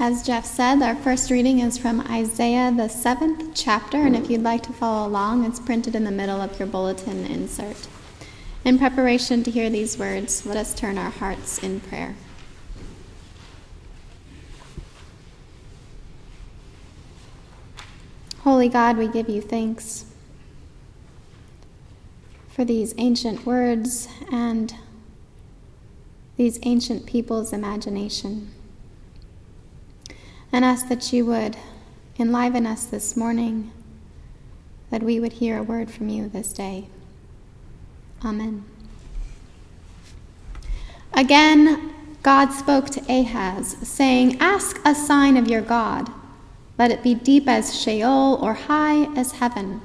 As Jeff said, our first reading is from Isaiah, the seventh chapter, and if you'd like to follow along, it's printed in the middle of your bulletin insert. In preparation to hear these words, let us turn our hearts in prayer. Holy God, we give you thanks for these ancient words and these ancient people's imagination. And ask that you would enliven us this morning, that we would hear a word from you this day. Amen. Again, God spoke to Ahaz, saying, Ask a sign of your God. Let it be deep as Sheol or high as heaven.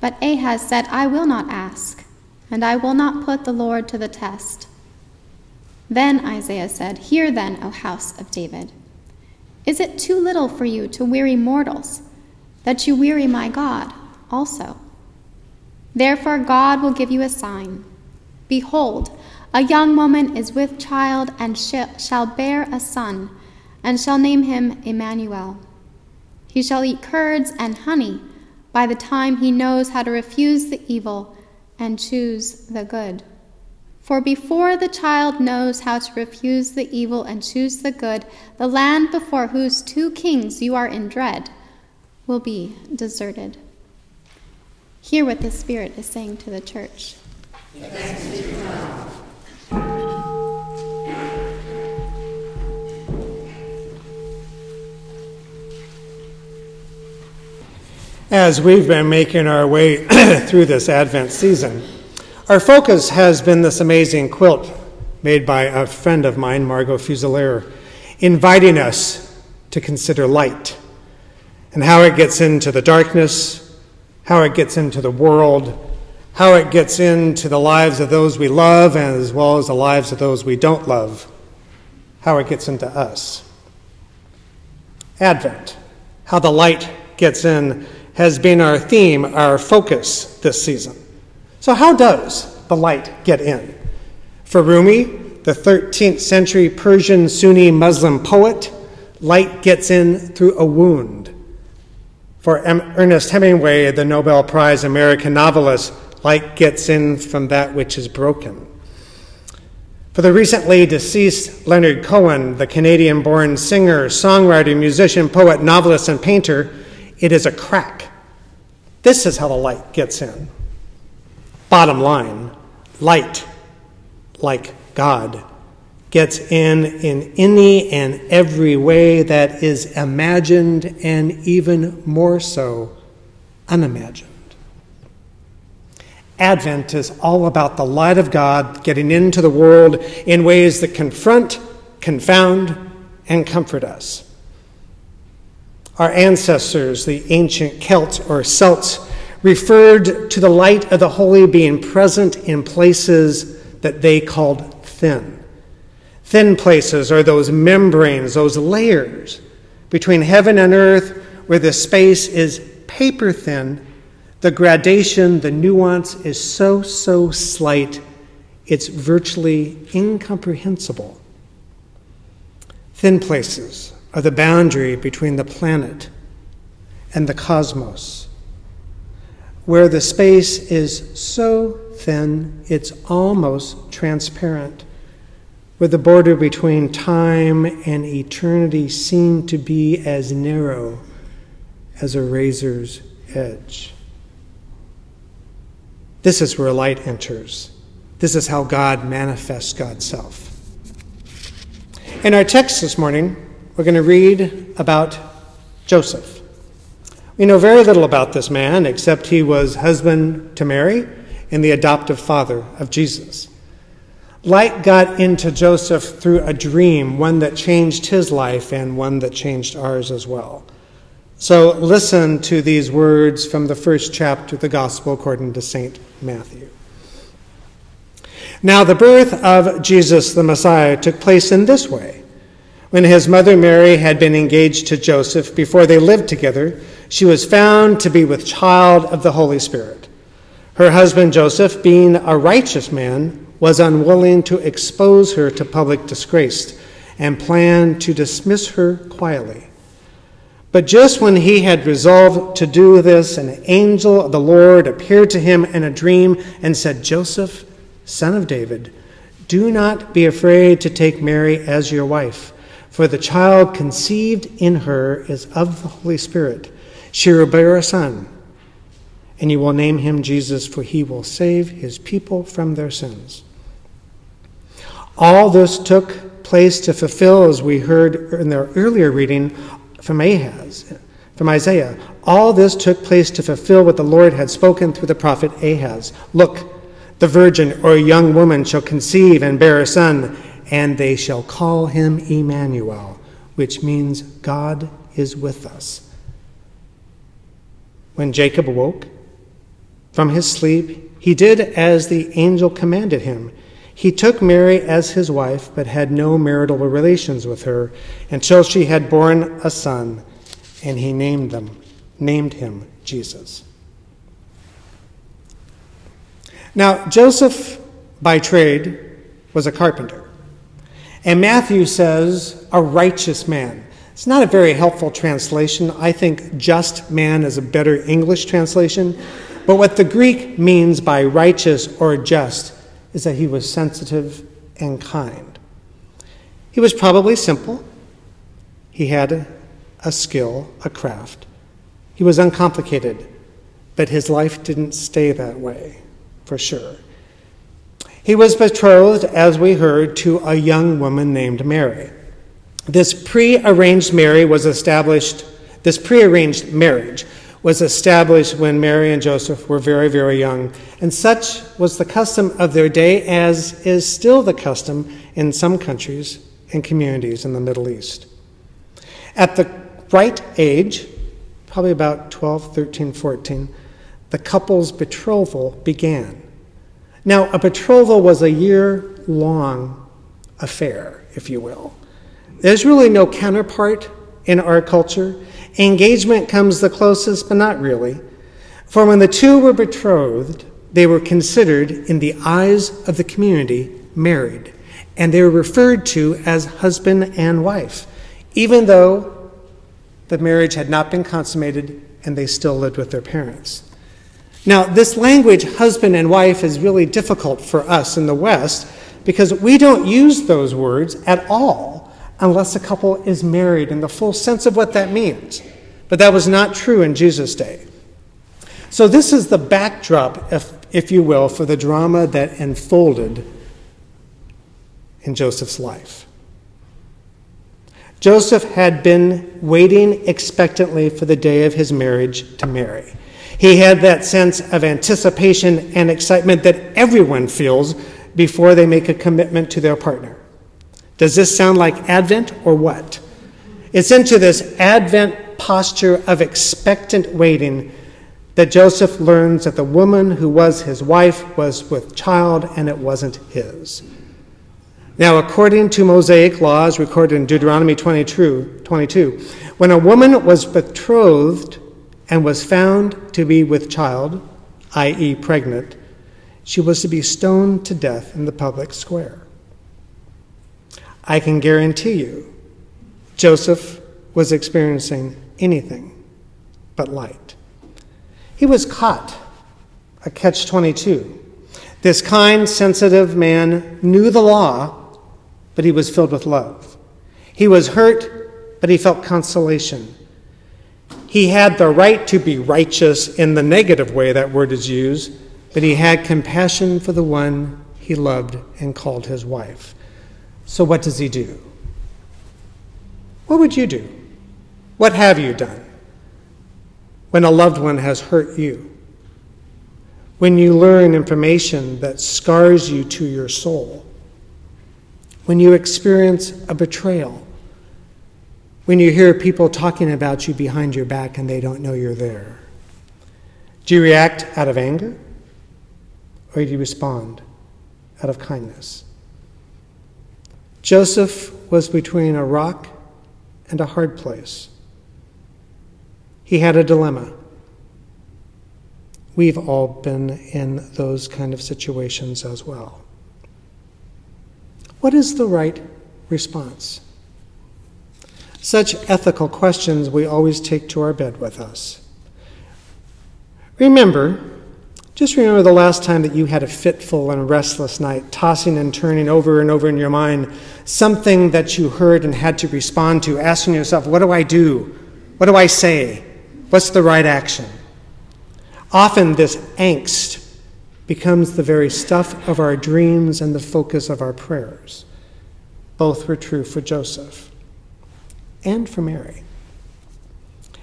But Ahaz said, I will not ask, and I will not put the Lord to the test. Then Isaiah said, Hear then, O house of David. Is it too little for you to weary mortals, that you weary my God also? Therefore, God will give you a sign. Behold, a young woman is with child and shall bear a son, and shall name him Emmanuel. He shall eat curds and honey by the time he knows how to refuse the evil and choose the good. For before the child knows how to refuse the evil and choose the good, the land before whose two kings you are in dread will be deserted. Hear what the Spirit is saying to the church. As we've been making our way through this Advent season, our focus has been this amazing quilt made by a friend of mine, Margot Fuselier, inviting us to consider light and how it gets into the darkness, how it gets into the world, how it gets into the lives of those we love as well as the lives of those we don't love, how it gets into us. Advent, how the light gets in, has been our theme, our focus this season. So, how does the light get in? For Rumi, the 13th century Persian Sunni Muslim poet, light gets in through a wound. For Ernest Hemingway, the Nobel Prize American novelist, light gets in from that which is broken. For the recently deceased Leonard Cohen, the Canadian born singer, songwriter, musician, poet, novelist, and painter, it is a crack. This is how the light gets in. Bottom line light, like God, gets in in any and every way that is imagined and even more so unimagined. Advent is all about the light of God getting into the world in ways that confront, confound, and comfort us. Our ancestors, the ancient Celts or Celts, referred to the light of the holy being present in places that they called thin. Thin places are those membranes, those layers between heaven and earth where the space is paper thin. The gradation, the nuance is so, so slight, it's virtually incomprehensible. Thin places are the boundary between the planet and the cosmos where the space is so thin it's almost transparent, where the border between time and eternity seemed to be as narrow as a razor's edge. This is where light enters. This is how God manifests God's self. In our text this morning, we're going to read about Joseph. We know very little about this man except he was husband to Mary and the adoptive father of Jesus. Light got into Joseph through a dream, one that changed his life and one that changed ours as well. So listen to these words from the first chapter of the Gospel according to St. Matthew. Now, the birth of Jesus the Messiah took place in this way. When his mother Mary had been engaged to Joseph before they lived together, she was found to be with child of the Holy Spirit. Her husband Joseph, being a righteous man, was unwilling to expose her to public disgrace, and planned to dismiss her quietly. But just when he had resolved to do this, an angel of the Lord appeared to him in a dream and said, Joseph, son of David, do not be afraid to take Mary as your wife, for the child conceived in her is of the Holy Spirit. She will bear a son, and you will name him Jesus, for he will save his people from their sins. All this took place to fulfill, as we heard in the earlier reading, from Ahaz, from Isaiah. All this took place to fulfill what the Lord had spoken through the prophet Ahaz. Look, the virgin or young woman shall conceive and bear a son, and they shall call him Emmanuel, which means God is with us. When Jacob awoke from his sleep, he did as the angel commanded him. He took Mary as his wife, but had no marital relations with her until she had borne a son, and he named them, named him Jesus. Now, Joseph, by trade, was a carpenter. And Matthew says, a righteous man. It's not a very helpful translation. I think just man is a better English translation. But what the Greek means by righteous or just is that he was sensitive and kind. He was probably simple. He had a, skill, a craft. He was uncomplicated, but his life didn't stay that way, for sure. He was betrothed, as we heard, to a young woman named Mary. This pre-arranged Mary was established, this pre-arranged marriage was established when Mary and Joseph were very, very young. And such was the custom of their day, as is still the custom in some countries and communities in the Middle East. At the right age, probably about 12, 13, 14, the couple's betrothal began. Now, a betrothal was a year long affair, if you will. There's really no counterpart in our culture. Engagement comes the closest, but not really. For when the two were betrothed, they were considered, in the eyes of the community, married, and they were referred to as husband and wife, even though the marriage had not been consummated and they still lived with their parents. Now, this language, husband and wife, is really difficult for us in the West because we don't use those words at all unless a couple is married in the full sense of what that means. But that was not true in Jesus' day. So, this is the backdrop, if, if you will, for the drama that unfolded in Joseph's life. Joseph had been waiting expectantly for the day of his marriage to Mary. He had that sense of anticipation and excitement that everyone feels before they make a commitment to their partner. Does this sound like Advent or what? It's into this Advent posture of expectant waiting that Joseph learns that the woman who was his wife was with child and it wasn't his. Now, according to Mosaic laws recorded in Deuteronomy 22, 22 when a woman was betrothed and was found to be with child, i.e., pregnant, she was to be stoned to death in the public square. I can guarantee you, Joseph was experiencing anything but light. He was caught, a catch 22. This kind, sensitive man knew the law, but he was filled with love. He was hurt, but he felt consolation. He had the right to be righteous in the negative way that word is used, but he had compassion for the one he loved and called his wife. So, what does he do? What would you do? What have you done when a loved one has hurt you? When you learn information that scars you to your soul? When you experience a betrayal? When you hear people talking about you behind your back and they don't know you're there? Do you react out of anger? Or do you respond out of kindness? Joseph was between a rock and a hard place. He had a dilemma. We've all been in those kind of situations as well. What is the right response? Such ethical questions we always take to our bed with us. Remember, just remember the last time that you had a fitful and restless night, tossing and turning over and over in your mind something that you heard and had to respond to, asking yourself, What do I do? What do I say? What's the right action? Often this angst becomes the very stuff of our dreams and the focus of our prayers. Both were true for Joseph and for Mary.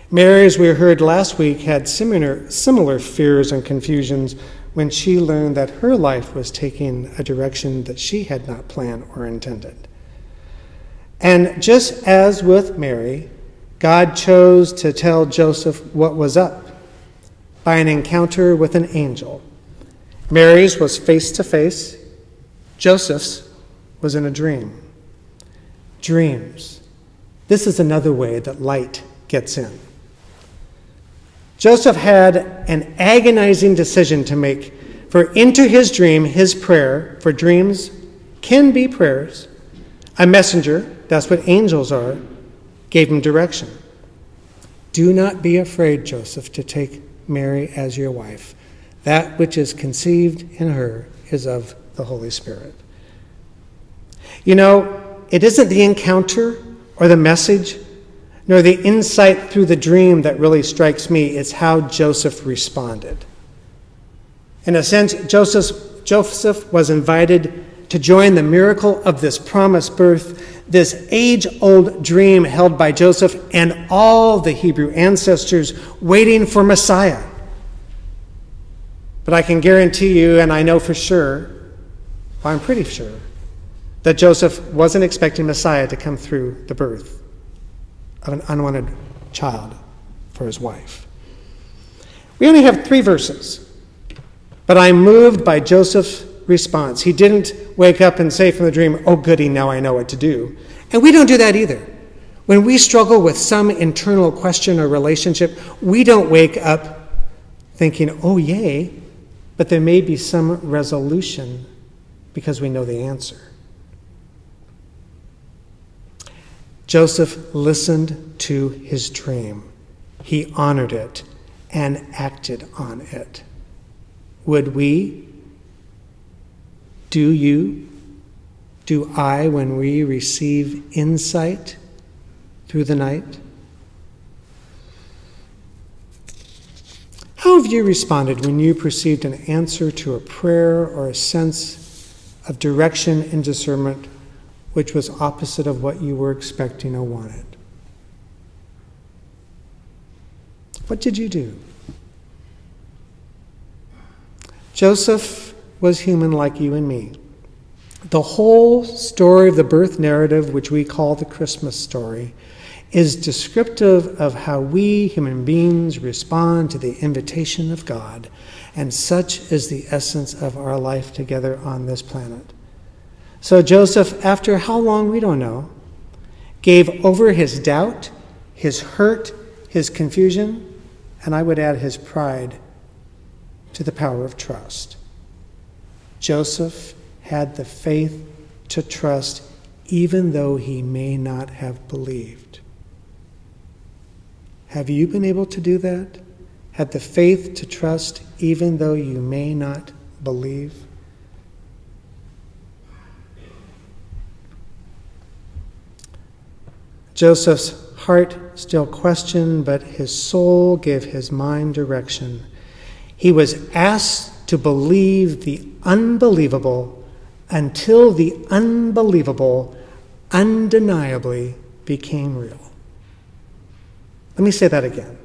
Mary, as we heard last week, had similar, similar fears and confusions when she learned that her life was taking a direction that she had not planned or intended. And just as with Mary, God chose to tell Joseph what was up by an encounter with an angel. Mary's was face to face, Joseph's was in a dream. Dreams. This is another way that light gets in. Joseph had an agonizing decision to make, for into his dream, his prayer, for dreams can be prayers, a messenger, that's what angels are, gave him direction. Do not be afraid, Joseph, to take Mary as your wife. That which is conceived in her is of the Holy Spirit. You know, it isn't the encounter or the message nor the insight through the dream that really strikes me. It's how Joseph responded. In a sense, Joseph, Joseph was invited to join the miracle of this promised birth, this age old dream held by Joseph and all the Hebrew ancestors waiting for Messiah. But I can guarantee you, and I know for sure, well, I'm pretty sure, that Joseph wasn't expecting Messiah to come through the birth of an unwanted child for his wife. We only have three verses, but I'm moved by Joseph's response. He didn't wake up and say from the dream, Oh, goody, now I know what to do. And we don't do that either. When we struggle with some internal question or relationship, we don't wake up thinking, Oh, yay, but there may be some resolution because we know the answer. Joseph listened to his dream. He honored it and acted on it. Would we? Do you? Do I when we receive insight through the night? How have you responded when you perceived an answer to a prayer or a sense of direction and discernment which was opposite of what you were expecting or wanted. What did you do? Joseph was human like you and me. The whole story of the birth narrative, which we call the Christmas story, is descriptive of how we human beings respond to the invitation of God, and such is the essence of our life together on this planet. So Joseph, after how long, we don't know, gave over his doubt, his hurt, his confusion, and I would add his pride to the power of trust. Joseph had the faith to trust even though he may not have believed. Have you been able to do that? Had the faith to trust even though you may not believe? Joseph's heart still questioned, but his soul gave his mind direction. He was asked to believe the unbelievable until the unbelievable undeniably became real. Let me say that again.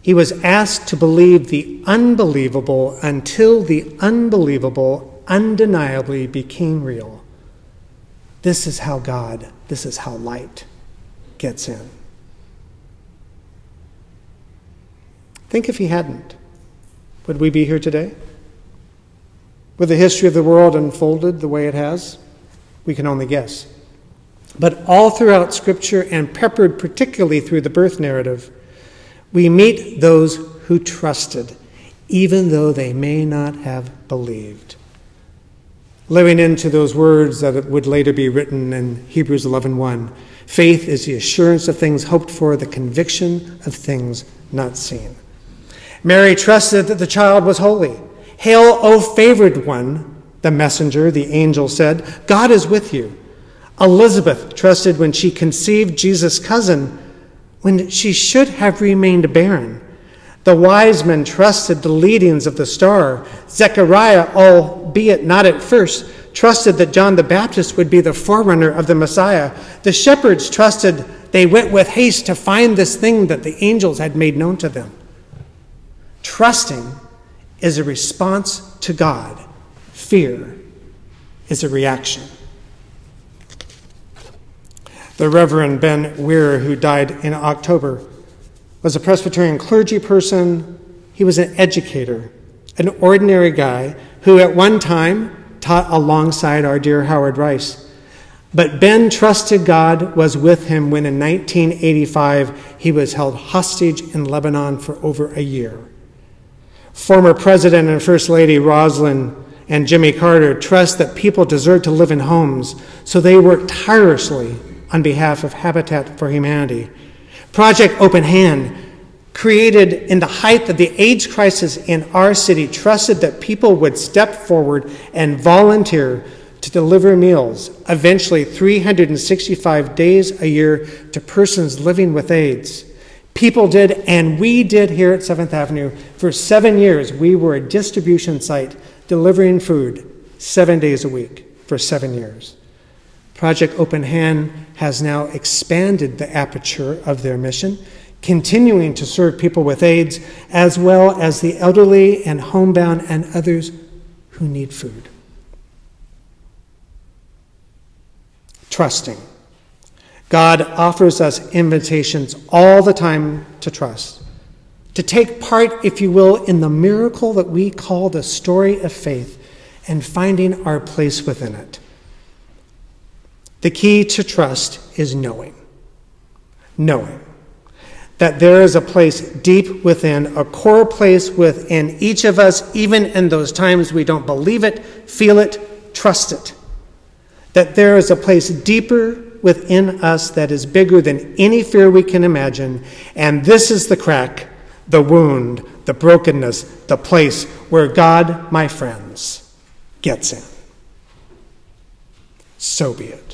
He was asked to believe the unbelievable until the unbelievable undeniably became real. This is how God, this is how light gets in. Think if he hadn't. Would we be here today? With the history of the world unfolded the way it has? We can only guess. But all throughout Scripture and peppered particularly through the birth narrative, we meet those who trusted, even though they may not have believed living into those words that would later be written in Hebrews 11:1. Faith is the assurance of things hoped for, the conviction of things not seen. Mary trusted that the child was holy. Hail, O favored one, the messenger, the angel said, God is with you. Elizabeth trusted when she conceived Jesus' cousin when she should have remained barren. The wise men trusted the leadings of the star. Zechariah, albeit not at first, trusted that John the Baptist would be the forerunner of the Messiah. The shepherds trusted they went with haste to find this thing that the angels had made known to them. Trusting is a response to God, fear is a reaction. The Reverend Ben Weir, who died in October, was a Presbyterian clergy person. He was an educator, an ordinary guy who at one time taught alongside our dear Howard Rice. But Ben trusted God was with him when in 1985 he was held hostage in Lebanon for over a year. Former President and First Lady Rosalynn and Jimmy Carter trust that people deserve to live in homes, so they work tirelessly on behalf of Habitat for Humanity. Project Open Hand, created in the height of the AIDS crisis in our city, trusted that people would step forward and volunteer to deliver meals, eventually 365 days a year, to persons living with AIDS. People did, and we did here at 7th Avenue. For seven years, we were a distribution site delivering food seven days a week for seven years. Project Open Hand has now expanded the aperture of their mission, continuing to serve people with AIDS as well as the elderly and homebound and others who need food. Trusting. God offers us invitations all the time to trust, to take part, if you will, in the miracle that we call the story of faith and finding our place within it. The key to trust is knowing. Knowing that there is a place deep within, a core place within each of us, even in those times we don't believe it, feel it, trust it. That there is a place deeper within us that is bigger than any fear we can imagine, and this is the crack, the wound, the brokenness, the place where God, my friends, gets in. So be it.